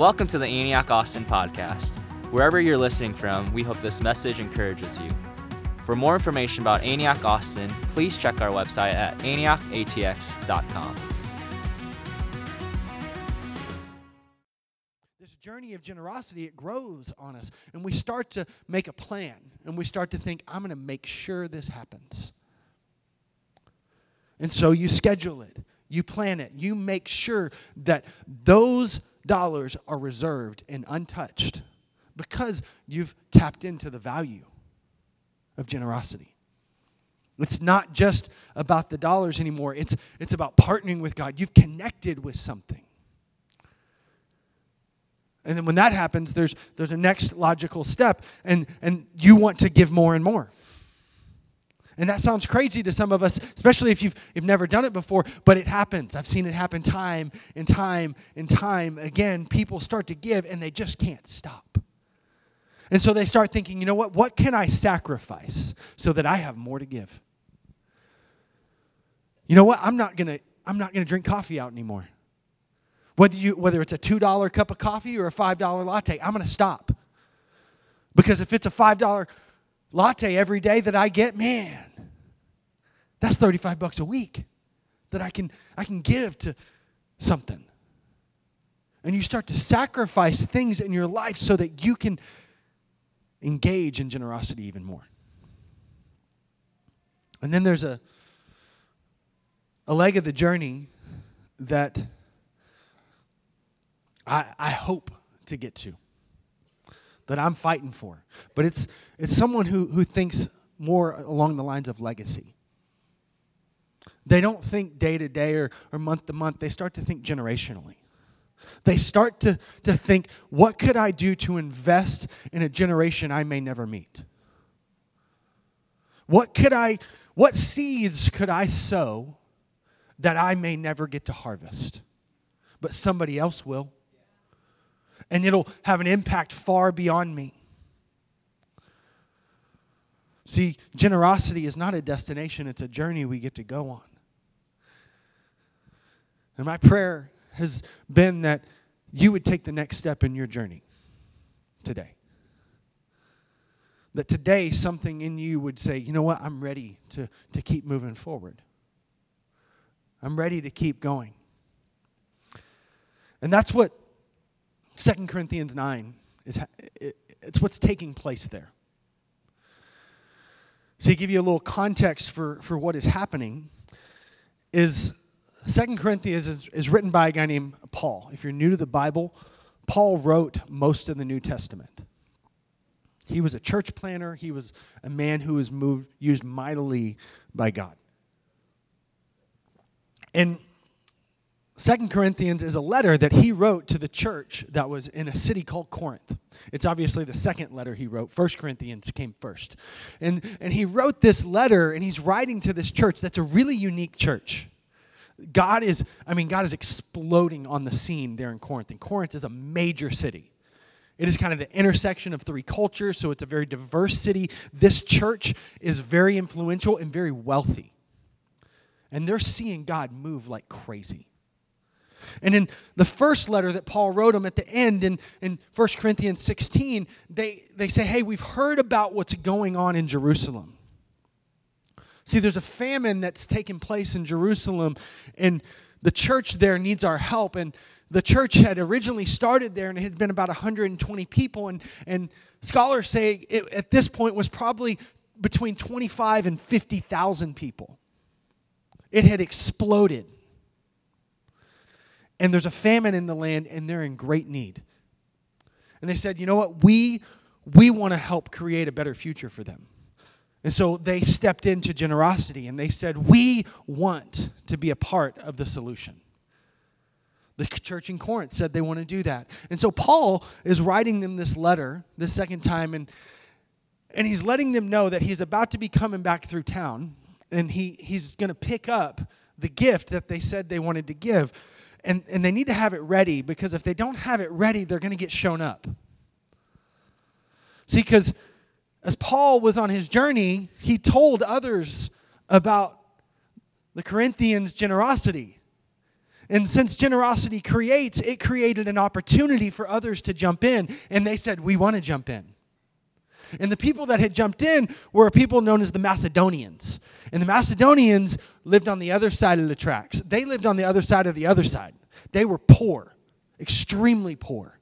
Welcome to the Antioch Austin podcast. Wherever you're listening from, we hope this message encourages you. For more information about Antioch Austin, please check our website at antiochatx.com. This journey of generosity, it grows on us. And we start to make a plan. And we start to think, I'm going to make sure this happens. And so you schedule it, you plan it, you make sure that those dollars are reserved and untouched because you've tapped into the value of generosity. It's not just about the dollars anymore, it's, it's about partnering with God. You've connected with something. And then when that happens, there's, there's a next logical step, and, and you want to give more and more. And that sounds crazy to some of us, especially if you've, you've never done it before, but it happens. I've seen it happen time and time and time again. People start to give and they just can't stop. And so they start thinking, you know what? What can I sacrifice so that I have more to give? You know what? I'm not going to I'm not going to drink coffee out anymore. Whether you whether it's a $2 cup of coffee or a $5 latte, I'm going to stop. Because if it's a $5 latte every day that I get, man, that's 35 bucks a week that I can I can give to something. And you start to sacrifice things in your life so that you can engage in generosity even more. And then there's a a leg of the journey that I, I hope to get to that I'm fighting for. But it's, it's someone who, who thinks more along the lines of legacy. They don't think day to day or, or month to month, they start to think generationally. They start to, to think, what could I do to invest in a generation I may never meet? What could I, what seeds could I sow that I may never get to harvest? But somebody else will and it'll have an impact far beyond me. See, generosity is not a destination, it's a journey we get to go on. And my prayer has been that you would take the next step in your journey today. That today something in you would say, you know what, I'm ready to, to keep moving forward. I'm ready to keep going. And that's what Second Corinthians 9 is it's what's taking place there. So to give you a little context for, for what is happening, is Second Corinthians is, is written by a guy named Paul. If you're new to the Bible, Paul wrote most of the New Testament. He was a church planner. He was a man who was moved, used mightily by God. And Second Corinthians is a letter that he wrote to the church that was in a city called Corinth. It's obviously the second letter he wrote. First Corinthians came first. And, and he wrote this letter and he's writing to this church that's a really unique church. God is, I mean, God is exploding on the scene there in Corinth. And Corinth is a major city. It is kind of the intersection of three cultures, so it's a very diverse city. This church is very influential and very wealthy. And they're seeing God move like crazy. And in the first letter that Paul wrote them at the end in, in 1 Corinthians 16, they, they say, Hey, we've heard about what's going on in Jerusalem. See, there's a famine that's taking place in Jerusalem, and the church there needs our help. And the church had originally started there, and it had been about 120 people. And, and scholars say it, at this point was probably between 25 and 50,000 people. It had exploded and there's a famine in the land and they're in great need. And they said, you know what? We, we want to help create a better future for them. And so they stepped into generosity and they said, we want to be a part of the solution. The church in Corinth said they want to do that. And so Paul is writing them this letter the second time, and, and he's letting them know that he's about to be coming back through town, and he, he's going to pick up the gift that they said they wanted to give and, and they need to have it ready because if they don't have it ready, they're going to get shown up. See, because as Paul was on his journey, he told others about the Corinthians' generosity. And since generosity creates, it created an opportunity for others to jump in. And they said, We want to jump in. And the people that had jumped in were people known as the Macedonians. And the Macedonians lived on the other side of the tracks. They lived on the other side of the other side. They were poor, extremely poor.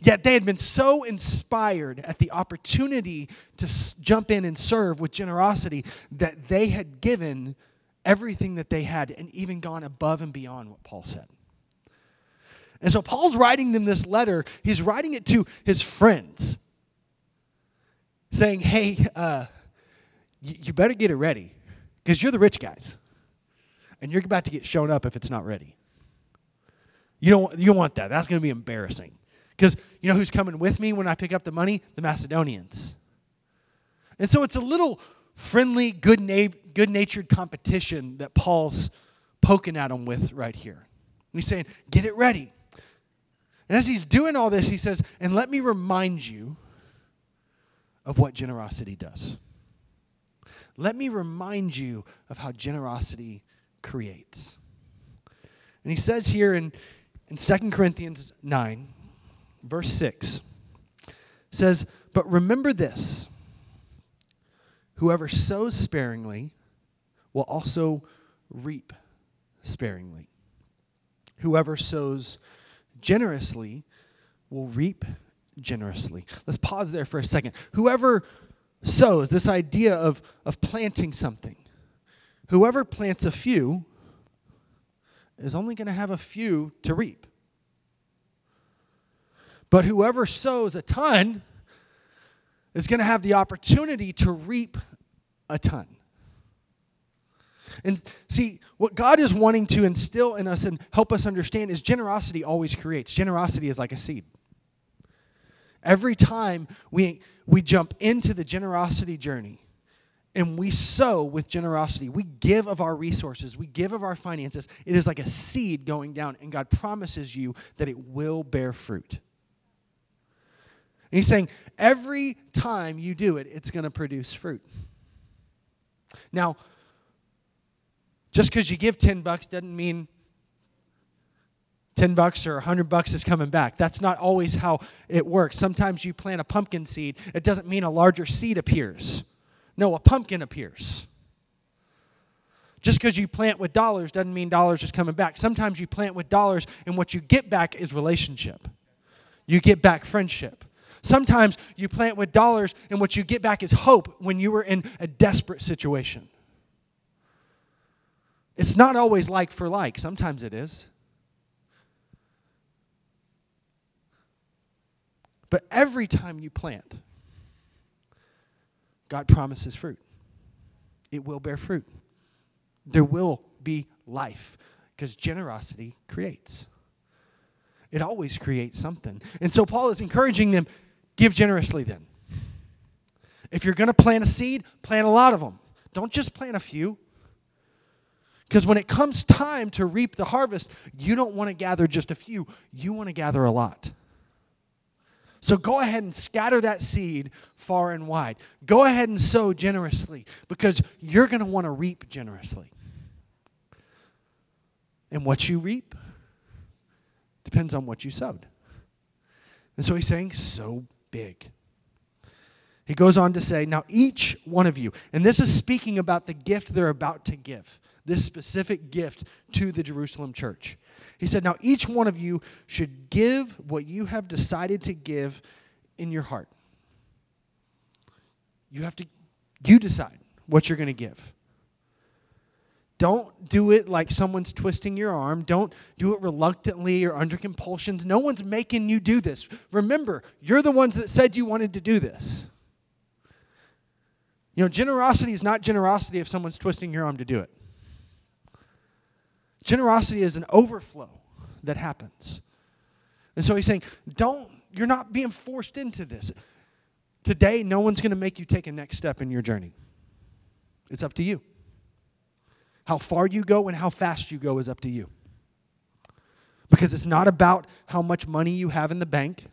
Yet they had been so inspired at the opportunity to s- jump in and serve with generosity that they had given everything that they had and even gone above and beyond what Paul said. And so Paul's writing them this letter. He's writing it to his friends, saying, Hey, uh, you, you better get it ready because you're the rich guys and you're about to get shown up if it's not ready. You don't, you don't want that. That's going to be embarrassing. Because you know who's coming with me when I pick up the money? The Macedonians. And so it's a little friendly, good natured competition that Paul's poking at them with right here. And he's saying, Get it ready. And as he's doing all this, he says, And let me remind you of what generosity does. Let me remind you of how generosity creates. And he says here in, in 2 Corinthians 9, verse 6 says, But remember this whoever sows sparingly will also reap sparingly. Whoever sows generously will reap generously. Let's pause there for a second. Whoever sows, this idea of, of planting something, whoever plants a few is only going to have a few to reap. But whoever sows a ton is going to have the opportunity to reap a ton. And see, what God is wanting to instill in us and help us understand is generosity always creates. Generosity is like a seed. Every time we, we jump into the generosity journey and we sow with generosity, we give of our resources, we give of our finances, it is like a seed going down, and God promises you that it will bear fruit. He's saying every time you do it, it's going to produce fruit. Now, just because you give 10 bucks doesn't mean 10 bucks or 100 bucks is coming back. That's not always how it works. Sometimes you plant a pumpkin seed, it doesn't mean a larger seed appears. No, a pumpkin appears. Just because you plant with dollars doesn't mean dollars is coming back. Sometimes you plant with dollars, and what you get back is relationship. You get back friendship. Sometimes you plant with dollars, and what you get back is hope when you were in a desperate situation. It's not always like for like, sometimes it is. But every time you plant, God promises fruit. It will bear fruit. There will be life because generosity creates. It always creates something. And so Paul is encouraging them Give generously then. If you're going to plant a seed, plant a lot of them. Don't just plant a few. Because when it comes time to reap the harvest, you don't want to gather just a few, you want to gather a lot. So go ahead and scatter that seed far and wide. Go ahead and sow generously because you're going to want to reap generously. And what you reap depends on what you sowed. And so he's saying, sow big. He goes on to say, Now each one of you, and this is speaking about the gift they're about to give, this specific gift to the Jerusalem church. He said, Now each one of you should give what you have decided to give in your heart. You have to, you decide what you're going to give. Don't do it like someone's twisting your arm. Don't do it reluctantly or under compulsions. No one's making you do this. Remember, you're the ones that said you wanted to do this. You know, generosity is not generosity if someone's twisting your arm to do it. Generosity is an overflow that happens. And so he's saying, don't, you're not being forced into this. Today, no one's going to make you take a next step in your journey. It's up to you. How far you go and how fast you go is up to you. Because it's not about how much money you have in the bank,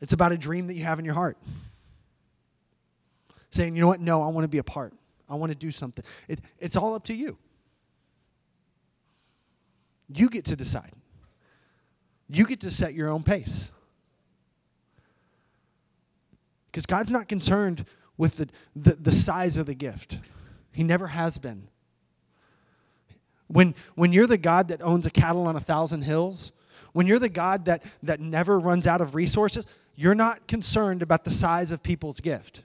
it's about a dream that you have in your heart. Saying, you know what? No, I want to be a part. I want to do something. It, it's all up to you. You get to decide. You get to set your own pace. Because God's not concerned with the, the, the size of the gift, He never has been. When, when you're the God that owns a cattle on a thousand hills, when you're the God that, that never runs out of resources, you're not concerned about the size of people's gift.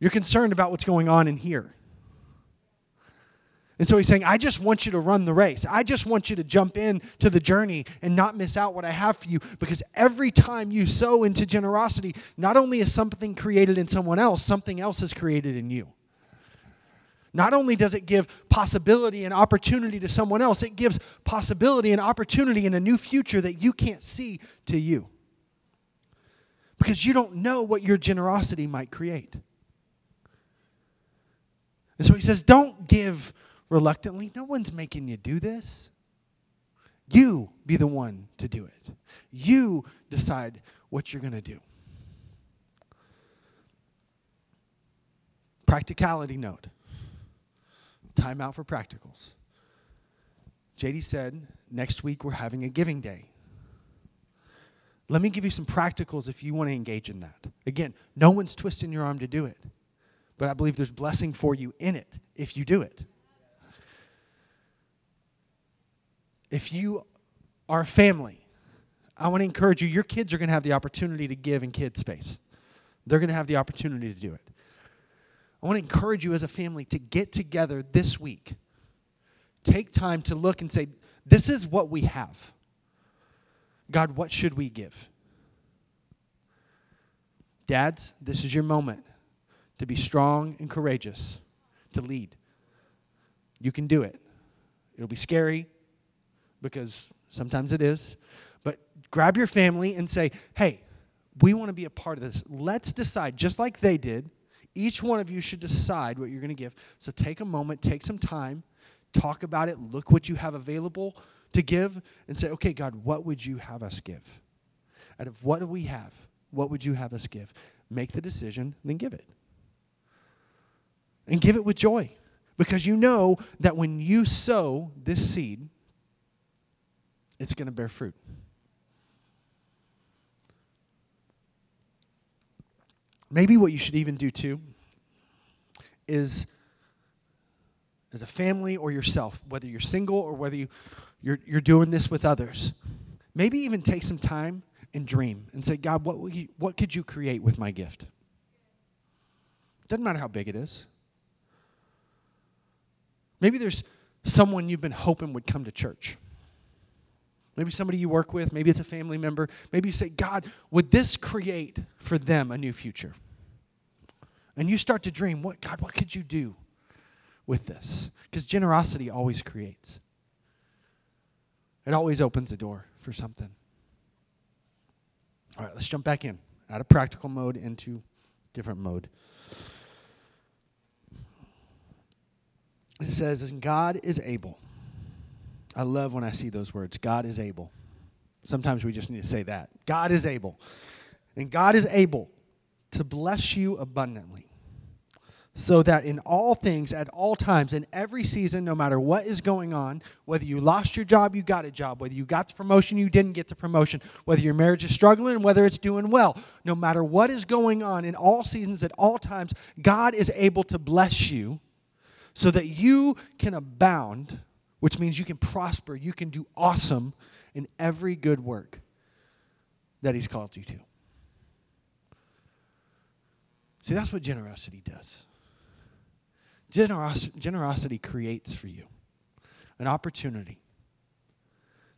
You're concerned about what's going on in here. And so he's saying, I just want you to run the race. I just want you to jump in to the journey and not miss out what I have for you. Because every time you sow into generosity, not only is something created in someone else, something else is created in you. Not only does it give possibility and opportunity to someone else, it gives possibility and opportunity in a new future that you can't see to you. Because you don't know what your generosity might create. And so he says, don't give reluctantly. No one's making you do this. You be the one to do it. You decide what you're going to do. Practicality note time out for practicals. JD said, next week we're having a giving day. Let me give you some practicals if you want to engage in that. Again, no one's twisting your arm to do it, but I believe there's blessing for you in it if you do it. If you are a family, I want to encourage you, your kids are going to have the opportunity to give in kids' space. They're going to have the opportunity to do it. I want to encourage you as a family to get together this week. Take time to look and say, This is what we have. God, what should we give? Dads, this is your moment to be strong and courageous, to lead. You can do it. It'll be scary because sometimes it is. But grab your family and say, hey, we want to be a part of this. Let's decide, just like they did each one of you should decide what you're going to give. So take a moment, take some time, talk about it, look what you have available to give, and say, okay, God, what would you have us give? Out of what do we have? What would you have us give? Make the decision, then give it. And give it with joy. Because you know that when you sow this seed, it's going to bear fruit. Maybe what you should even do too is as a family or yourself, whether you're single or whether you, you're, you're doing this with others, maybe even take some time and dream and say, God, what, you, what could you create with my gift? Doesn't matter how big it is. Maybe there's someone you've been hoping would come to church. Maybe somebody you work with, maybe it's a family member. Maybe you say, God, would this create for them a new future? And you start to dream, what God, what could you do with this? Because generosity always creates. It always opens a door for something. All right, let's jump back in out of practical mode into different mode. It says, and God is able. I love when I see those words. God is able. Sometimes we just need to say that. God is able. And God is able to bless you abundantly, so that in all things, at all times, in every season, no matter what is going on, whether you lost your job, you got a job, whether you got the promotion, you didn't get the promotion, whether your marriage is struggling, whether it's doing well, no matter what is going on, in all seasons, at all times, God is able to bless you so that you can abound which means you can prosper, you can do awesome in every good work that He's called you to. See, that's what generosity does. Generos- generosity creates for you an opportunity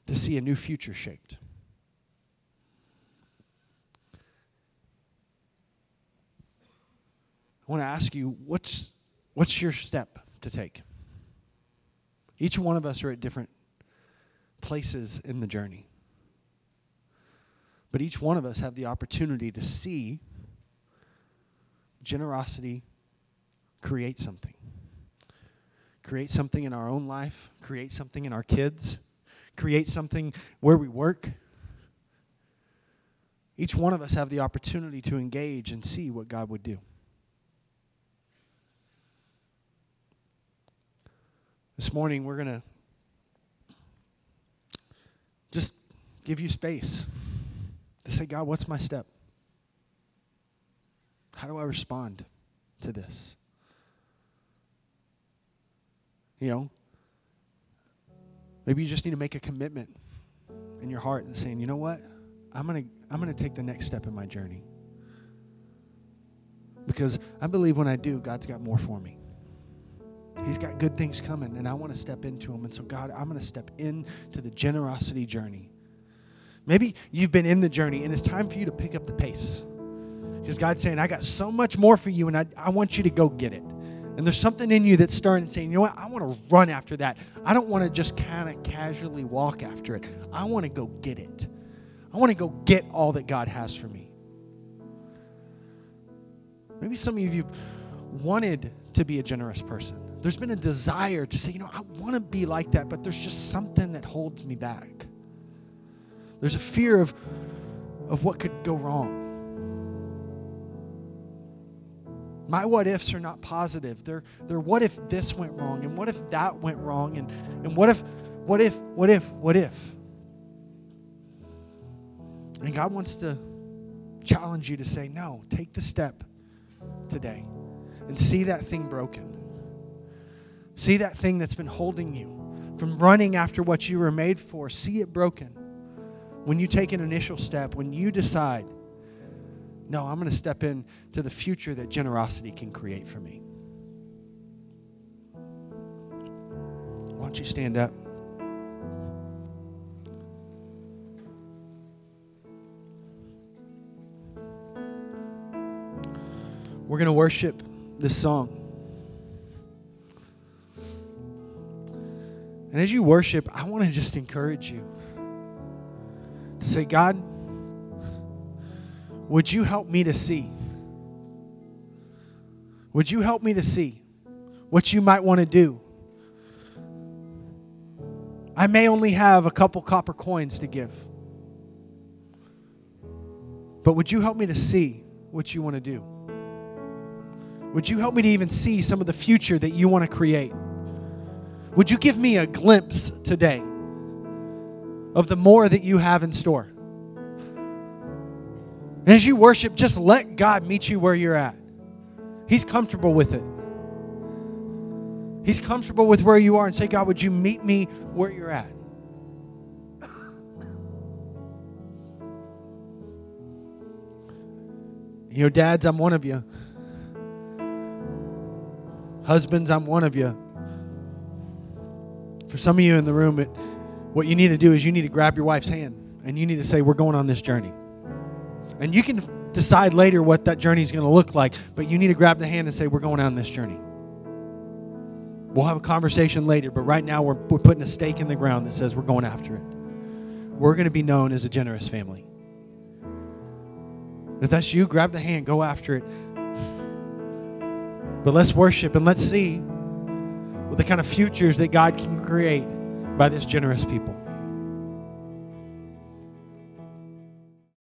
to see a new future shaped. I want to ask you what's, what's your step to take? Each one of us are at different places in the journey. But each one of us have the opportunity to see generosity create something. Create something in our own life, create something in our kids, create something where we work. Each one of us have the opportunity to engage and see what God would do. This morning, we're going to just give you space to say, God, what's my step? How do I respond to this? You know, maybe you just need to make a commitment in your heart and saying, you know what? I'm going to I'm going to take the next step in my journey. Because I believe when I do, God's got more for me. He's got good things coming, and I want to step into them. And so, God, I'm going to step into the generosity journey. Maybe you've been in the journey, and it's time for you to pick up the pace. Because God's saying, I got so much more for you, and I, I want you to go get it. And there's something in you that's starting saying, you know what? I want to run after that. I don't want to just kind of casually walk after it. I want to go get it. I want to go get all that God has for me. Maybe some of you wanted to be a generous person. There's been a desire to say, you know, I want to be like that, but there's just something that holds me back. There's a fear of, of what could go wrong. My what ifs are not positive. They're, they're what if this went wrong and what if that went wrong and, and what if, what if, what if, what if. And God wants to challenge you to say, no, take the step today and see that thing broken. See that thing that's been holding you from running after what you were made for. See it broken. When you take an initial step, when you decide, no, I'm going to step into the future that generosity can create for me. Why don't you stand up? We're going to worship this song. And as you worship, I want to just encourage you to say, God, would you help me to see? Would you help me to see what you might want to do? I may only have a couple copper coins to give. But would you help me to see what you want to do? Would you help me to even see some of the future that you want to create? Would you give me a glimpse today of the more that you have in store? And as you worship, just let God meet you where you're at. He's comfortable with it. He's comfortable with where you are and say, God, would you meet me where you're at? You know, dads, I'm one of you. Husbands, I'm one of you. For some of you in the room, it, what you need to do is you need to grab your wife's hand and you need to say, We're going on this journey. And you can decide later what that journey is going to look like, but you need to grab the hand and say, We're going on this journey. We'll have a conversation later, but right now we're, we're putting a stake in the ground that says we're going after it. We're going to be known as a generous family. If that's you, grab the hand, go after it. But let's worship and let's see the kind of futures that God can create by this generous people.